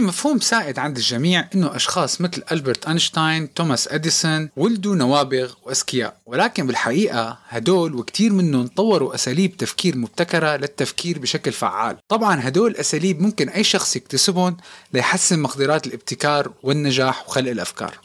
في مفهوم سائد عند الجميع إنه أشخاص مثل ألبرت أينشتاين، توماس أديسون ولدوا نوابغ وأذكياء، ولكن بالحقيقة هدول وكثير منهم طوروا أساليب تفكير مبتكرة للتفكير بشكل فعال، طبعا هدول الاساليب ممكن أي شخص يكتسبهم ليحسن مقدرات الابتكار والنجاح وخلق الأفكار.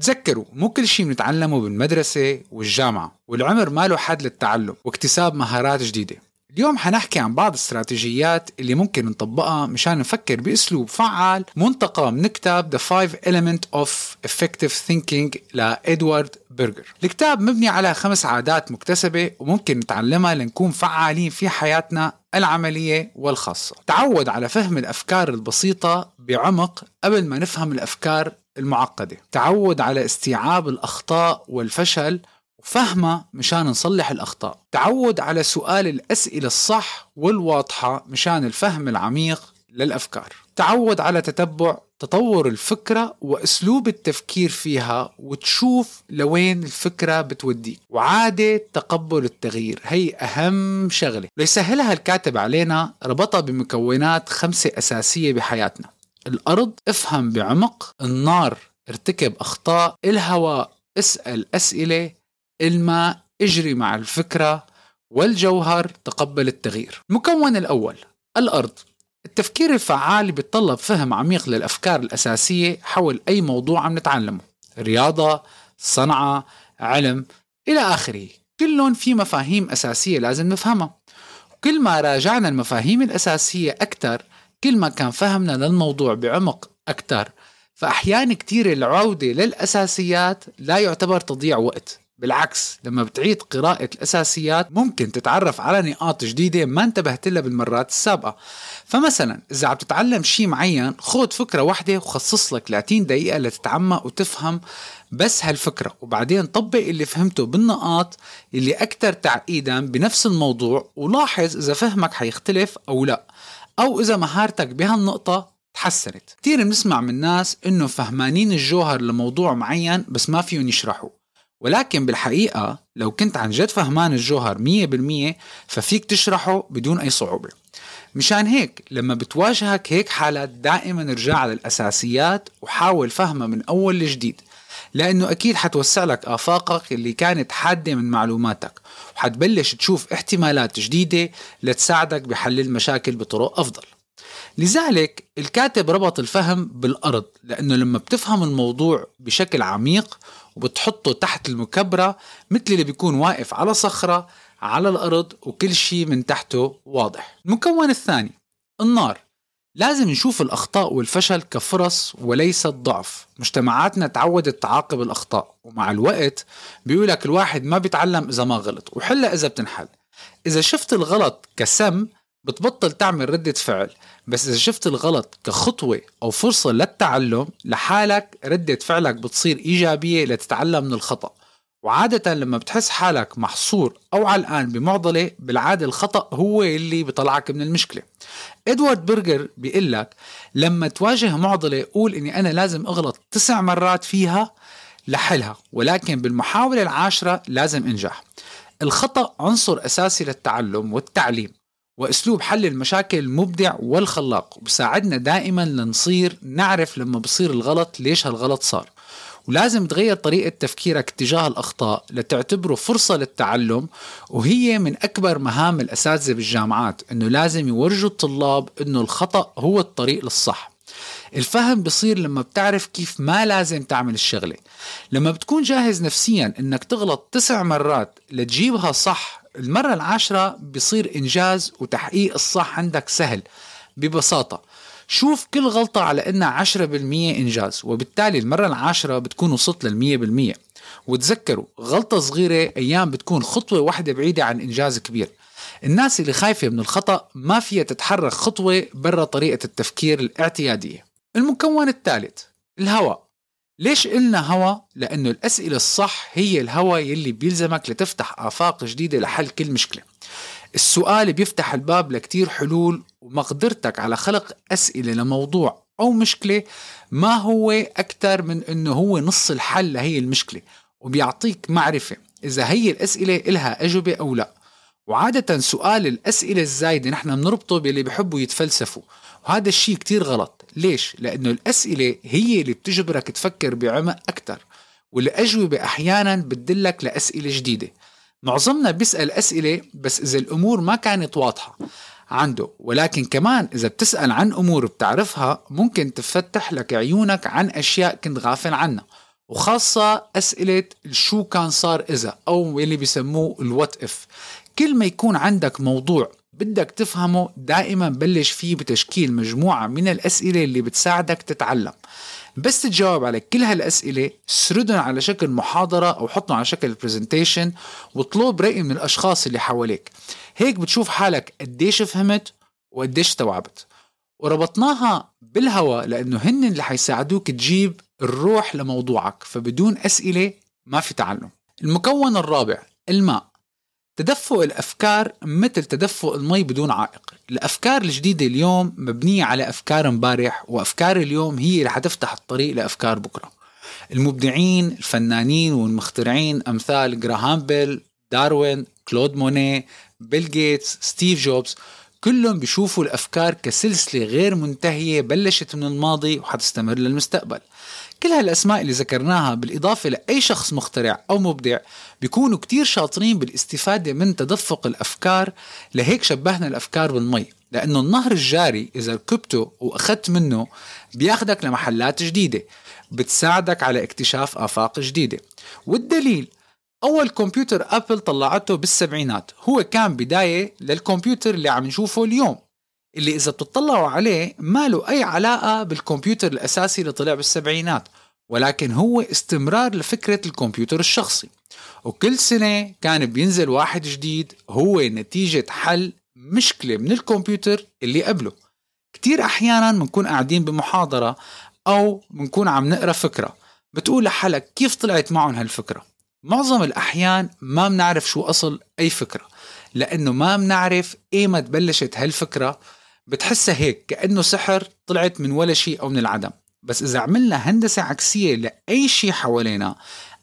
تذكروا مو كل شيء بنتعلمه بالمدرسة والجامعة والعمر ما له حد للتعلم واكتساب مهارات جديدة. اليوم حنحكي عن بعض الاستراتيجيات اللي ممكن نطبقها مشان نفكر بأسلوب فعال منتقى من كتاب The Five Element of Effective Thinking لإدوارد برجر. الكتاب مبني على خمس عادات مكتسبة وممكن نتعلمها لنكون فعالين في حياتنا العملية والخاصة. تعود على فهم الأفكار البسيطة بعمق قبل ما نفهم الأفكار المعقدة. تعود على استيعاب الأخطاء والفشل وفهمها مشان نصلح الأخطاء. تعود على سؤال الأسئلة الصح والواضحة مشان الفهم العميق للأفكار. تعود على تتبع تطور الفكرة وأسلوب التفكير فيها وتشوف لوين الفكرة بتوديك. وعادة تقبل التغيير هي أهم شغلة. ليسهلها الكاتب علينا ربطها بمكونات خمسة أساسية بحياتنا. الأرض افهم بعمق. النار ارتكب أخطاء. الهواء اسأل أسئلة. الماء اجري مع الفكرة والجوهر تقبل التغيير. المكون الأول الأرض. التفكير الفعال بيتطلب فهم عميق للأفكار الأساسية حول أي موضوع عم نتعلمه. رياضة، صنعة، علم إلى آخره. كلهم في مفاهيم أساسية لازم نفهمها. كل ما راجعنا المفاهيم الأساسية أكثر كل ما كان فهمنا للموضوع بعمق أكثر فأحيان كتير العودة للأساسيات لا يعتبر تضييع وقت. بالعكس لما بتعيد قراءة الأساسيات ممكن تتعرف على نقاط جديدة ما انتبهت لها بالمرات السابقة. فمثلا إذا عم تتعلم شيء معين خود فكرة واحدة وخصص لك 30 دقيقة لتتعمق وتفهم بس هالفكرة وبعدين طبق اللي فهمته بالنقاط اللي أكثر تعقيدا بنفس الموضوع ولاحظ إذا فهمك حيختلف أو لا أو إذا مهارتك بهالنقطة تحسنت. كثير بنسمع من ناس إنه فهمانين الجوهر لموضوع معين بس ما فيهم يشرحوا. ولكن بالحقيقة لو كنت عن جد فهمان الجوهر مية بالمية ففيك تشرحه بدون أي صعوبة. مشان هيك لما بتواجهك هيك حالات دائما ارجع على الأساسيات وحاول فهمها من أول لجديد لأنه أكيد حتوسع لك آفاقك اللي كانت حادة من معلوماتك وحتبلش تشوف احتمالات جديدة لتساعدك بحل المشاكل بطرق أفضل. لذلك الكاتب ربط الفهم بالأرض لأنه لما بتفهم الموضوع بشكل عميق وبتحطه تحت المكبرة مثل اللي بيكون واقف على صخرة على الأرض وكل شيء من تحته واضح. المكون الثاني النار. لازم نشوف الأخطاء والفشل كفرص وليست ضعف مجتمعاتنا تعودت تعاقب الأخطاء ومع الوقت بيقولك الواحد ما بيتعلم إذا ما غلط وحلها إذا بتنحل. إذا شفت الغلط كسم بتبطل تعمل ردة فعل. بس إذا شفت الغلط كخطوة أو فرصة للتعلم لحالك ردة فعلك بتصير إيجابية لتتعلم من الخطأ. وعادة لما بتحس حالك محصور أو علقان بمعضلة بالعادة الخطأ هو اللي بيطلعك من المشكلة. إدوارد برجر بيقول لك لما تواجه معضلة قول إني أنا لازم أغلط تسع مرات فيها لحلها ولكن بالمحاولة العاشرة لازم أنجح. الخطأ عنصر أساسي للتعلم والتعليم. وأسلوب حل المشاكل المبدع والخلاق وبساعدنا دائما لنصير نعرف لما بصير الغلط ليش هالغلط صار. ولازم تغير طريقة تفكيرك تجاه الأخطاء لتعتبره فرصة للتعلم وهي من أكبر مهام الأساتذة بالجامعات أنه لازم يورجوا الطلاب أنه الخطأ هو الطريق للصح. الفهم بصير لما بتعرف كيف ما لازم تعمل الشغلة. لما بتكون جاهز نفسيا إنك تغلط تسع مرات لتجيبها صح المرة العاشرة بصير إنجاز وتحقيق الصح عندك سهل. ببساطة شوف كل غلطة على إنها عشرة بالمية إنجاز وبالتالي المرة العاشرة بتكون وصلت للمية بالمية. وتذكروا غلطة صغيرة أيام بتكون خطوة واحدة بعيدة عن إنجاز كبير. الناس اللي خايفة من الخطأ ما فيها تتحرك خطوة برا طريقة التفكير الاعتيادية. المكون الثالث الهواء. ليش قلنا هوا؟ لأنه الأسئلة الصح هي الهوا يلي بيلزمك لتفتح آفاق جديدة لحل كل مشكلة. السؤال بيفتح الباب لكتير حلول ومقدرتك على خلق أسئلة لموضوع أو مشكلة ما هو أكثر من أنه هو نص الحل لهي المشكلة وبيعطيك معرفة إذا هي الأسئلة إلها أجوبة أو لا. وعادة سؤال الأسئلة الزايدة نحن بنربطه باللي بيحبوا يتفلسفوا وهذا الشيء كتير غلط. ليش؟ لأنه الأسئلة هي اللي بتجبرك تفكر بعمق أكثر والأجوبة أحيانا بتدلك لأسئلة جديدة معظمنا بيسأل أسئلة بس إذا الأمور ما كانت واضحة عنده ولكن كمان إذا بتسأل عن أمور بتعرفها ممكن تفتح لك عيونك عن أشياء كنت غافل عنها وخاصة أسئلة شو كان صار إذا أو اللي بيسموه الوات إف كل ما يكون عندك موضوع بدك تفهمه دائما بلش فيه بتشكيل مجموعة من الأسئلة اللي بتساعدك تتعلم. بس تجاوب على كل هالأسئلة سردهم على شكل محاضرة أو حطهم على شكل برزنتيشن واطلب رأي من الأشخاص اللي حواليك. هيك بتشوف حالك قديش فهمت وقديش استوعبت. وربطناها بالهواء لأنه هن اللي حيساعدوك تجيب الروح لموضوعك فبدون أسئلة ما في تعلم. المكون الرابع الماء. تدفق الأفكار مثل تدفق المي بدون عائق. الأفكار الجديدة اليوم مبنية على أفكار امبارح وأفكار اليوم هي اللي حتفتح الطريق لأفكار بكرة. المبدعين الفنانين والمخترعين أمثال جراهام بيل داروين كلود موني بيل جيتس ستيف جوبز كلهم بيشوفوا الأفكار كسلسلة غير منتهية بلشت من الماضي وحتستمر للمستقبل. كل هالأسماء اللي ذكرناها بالإضافة لأي شخص مخترع أو مبدع بيكونوا كتير شاطرين بالاستفادة من تدفق الأفكار. لهيك شبهنا الأفكار بالمي لأنه النهر الجاري إذا ركبته وأخذت منه بياخدك لمحلات جديدة بتساعدك على اكتشاف آفاق جديدة. والدليل أول كمبيوتر أبل طلعته بالسبعينات. هو كان بداية للكمبيوتر اللي عم نشوفه اليوم اللي إذا بتطلعوا عليه ما له أي علاقة بالكمبيوتر الأساسي اللي طلع بالسبعينات ولكن هو استمرار لفكرة الكمبيوتر الشخصي. وكل سنة كان بينزل واحد جديد هو نتيجة حل مشكلة من الكمبيوتر اللي قبله. كتير أحيانا بنكون قاعدين بمحاضرة أو بنكون عم نقرأ فكرة. بتقول لحالك كيف طلعت معهم هالفكرة؟ معظم الأحيان ما بنعرف شو أصل أي فكرة لأنه ما بنعرف إيمت بلشت هالفكرة. بتحسها هيك كأنه سحر طلعت من ولا شيء أو من العدم. بس إذا عملنا هندسة عكسية لأي شيء حوالينا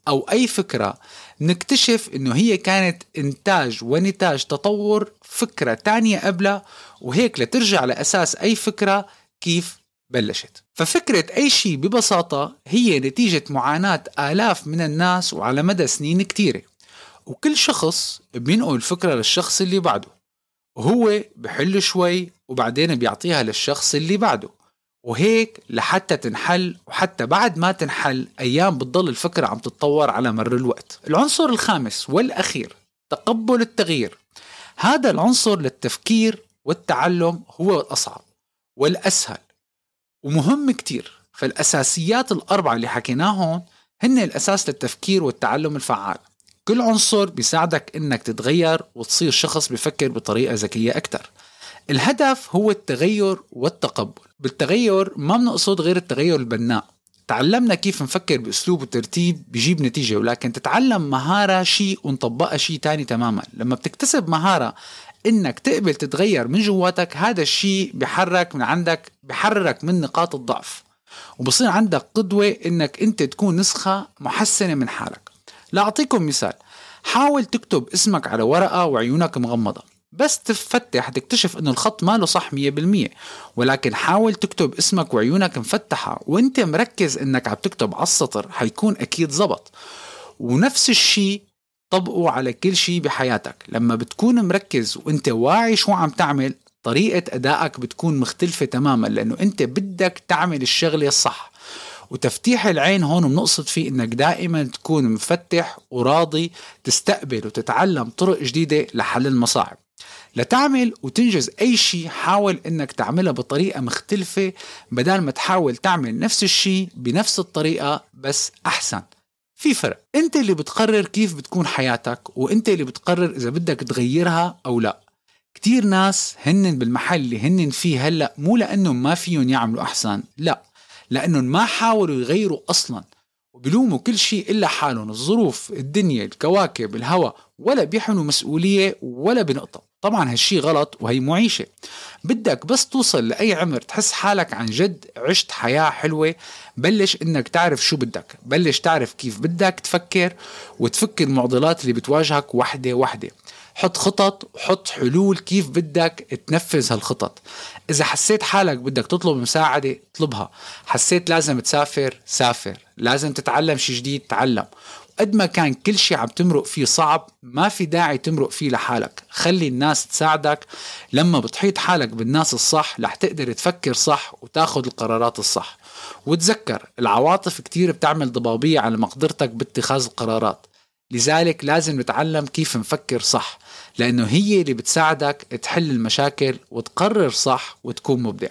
أو أي فكرة نكتشف إنه هي كانت إنتاج ونتاج تطور فكرة تانية قبلها. وهيك لترجع لأساس أي فكرة كيف بلشت. ففكرة أي شيء ببساطة هي نتيجة معاناة آلاف من الناس وعلى مدى سنين كتيرة وكل شخص بينقل الفكرة للشخص اللي بعده. وهو بحل شوي وبعدين بيعطيها للشخص اللي بعده. وهيك لحتى تنحل وحتى بعد ما تنحل أيام بتضل الفكرة عم تتطور على مر الوقت. العنصر الخامس والأخير تقبل التغيير. هذا العنصر للتفكير والتعلم هو الأصعب والأسهل. ومهم كتير. فالأساسيات الأربعة اللي حكيناهم هن الأساس للتفكير والتعلم الفعال. كل عنصر بيساعدك إنك تتغير وتصير شخص بفكر بطريقة ذكية أكثر الهدف هو التغير والتقبل. بالتغير ما بنقصد غير التغير البناء. تعلمنا كيف نفكر بأسلوب وترتيب بيجيب نتيجة ولكن تتعلم مهارة شيء ونطبقها شيء تاني تماما. لما بتكتسب مهارة إنك تقبل تتغير من جواتك هذا الشيء بحرك من عندك بحررك من نقاط الضعف. وبصير عندك قدوة إنك أنت تكون نسخة محسنة من حالك. لأعطيكم مثال. حاول تكتب اسمك على ورقة وعيونك مغمضة. بس تفتح تكتشف إنه الخط ماله صح 100% ولكن حاول تكتب اسمك وعيونك مفتحة. وأنت مركز إنك عم تكتب على السطر حيكون أكيد زبط ونفس الشيء طبقه على كل شيء بحياتك. لما بتكون مركز وانت واعي شو عم تعمل طريقة أدائك بتكون مختلفة تماما لأنه أنت بدك تعمل الشغلة الصح. وتفتيح العين هون بنقصد فيه إنك دائما تكون مفتح وراضي تستقبل وتتعلم طرق جديدة لحل المصاعب. لتعمل وتنجز أي شيء حاول إنك تعملها بطريقة مختلفة بدل ما تحاول تعمل نفس الشيء بنفس الطريقة بس أحسن. في فرق. انت اللي بتقرر كيف بتكون حياتك وانت اللي بتقرر إذا بدك تغيرها أو لا. كتير ناس هن بالمحل اللي هن فيه هلأ مو لأنهم ما فيهم يعملوا أحسن لا. لأنهم ما حاولوا يغيروا أصلا. وبلوموا كل شيء إلا حالهم الظروف الدنيا الكواكب الهواء ولا بيحملوا مسؤولية ولا بنقطة. طبعا هالشي غلط وهي معيشة. بدك بس توصل لأي عمر تحس حالك عن جد عشت حياة حلوة بلش إنك تعرف شو بدك بلش تعرف كيف بدك تفكر وتفك المعضلات اللي بتواجهك وحدة وحدة. حط خطط وحط حلول كيف بدك تنفذ هالخطط. إذا حسيت حالك بدك تطلب مساعدة اطلبها. حسيت لازم تسافر سافر. لازم تتعلم شي جديد تعلم. قد ما كان كل شيء عم تمرق فيه صعب ما في داعي تمرق فيه لحالك. خلي الناس تساعدك. لما بتحيط حالك بالناس الصح رح تقدر تفكر صح وتاخذ القرارات الصح. وتذكر العواطف كتير بتعمل ضبابية على مقدرتك باتخاذ القرارات. لذلك لازم نتعلم كيف نفكر صح لأنه هي اللي بتساعدك تحل المشاكل وتقرر صح وتكون مبدع.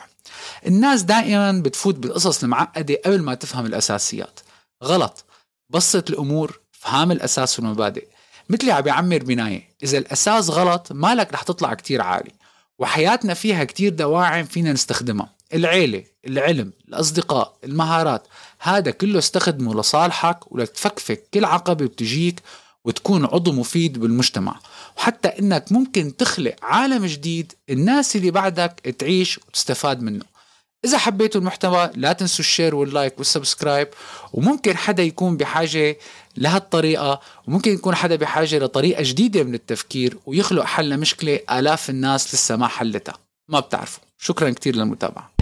الناس دائما بتفوت بالقصص المعقدة قبل ما تفهم الأساسيات. غلط. بسط الأمور فهم الأساس والمبادئ مثلي عم بيعمر بناية إذا الأساس غلط مالك رح تطلع كتير عالي. وحياتنا فيها كتير دواعم فينا نستخدمها. العيلة العلم الأصدقاء المهارات هذا كله استخدمه لصالحك ولتفكفك. كل عقبة بتجيك وتكون عضو مفيد بالمجتمع. وحتى إنك ممكن تخلق عالم جديد الناس اللي بعدك تعيش وتستفاد منه. إذا حبيتوا المحتوى لا تنسوا ال share وال like وال subscribe. وممكن حدا يكون بحاجة لهالطريقة وممكن يكون حدا بحاجة لطريقة جديدة من التفكير ويخلق حل لمشكلة آلاف الناس لسه ما حلتها. ما بتعرفوا. شكرا كتير للمتابعة.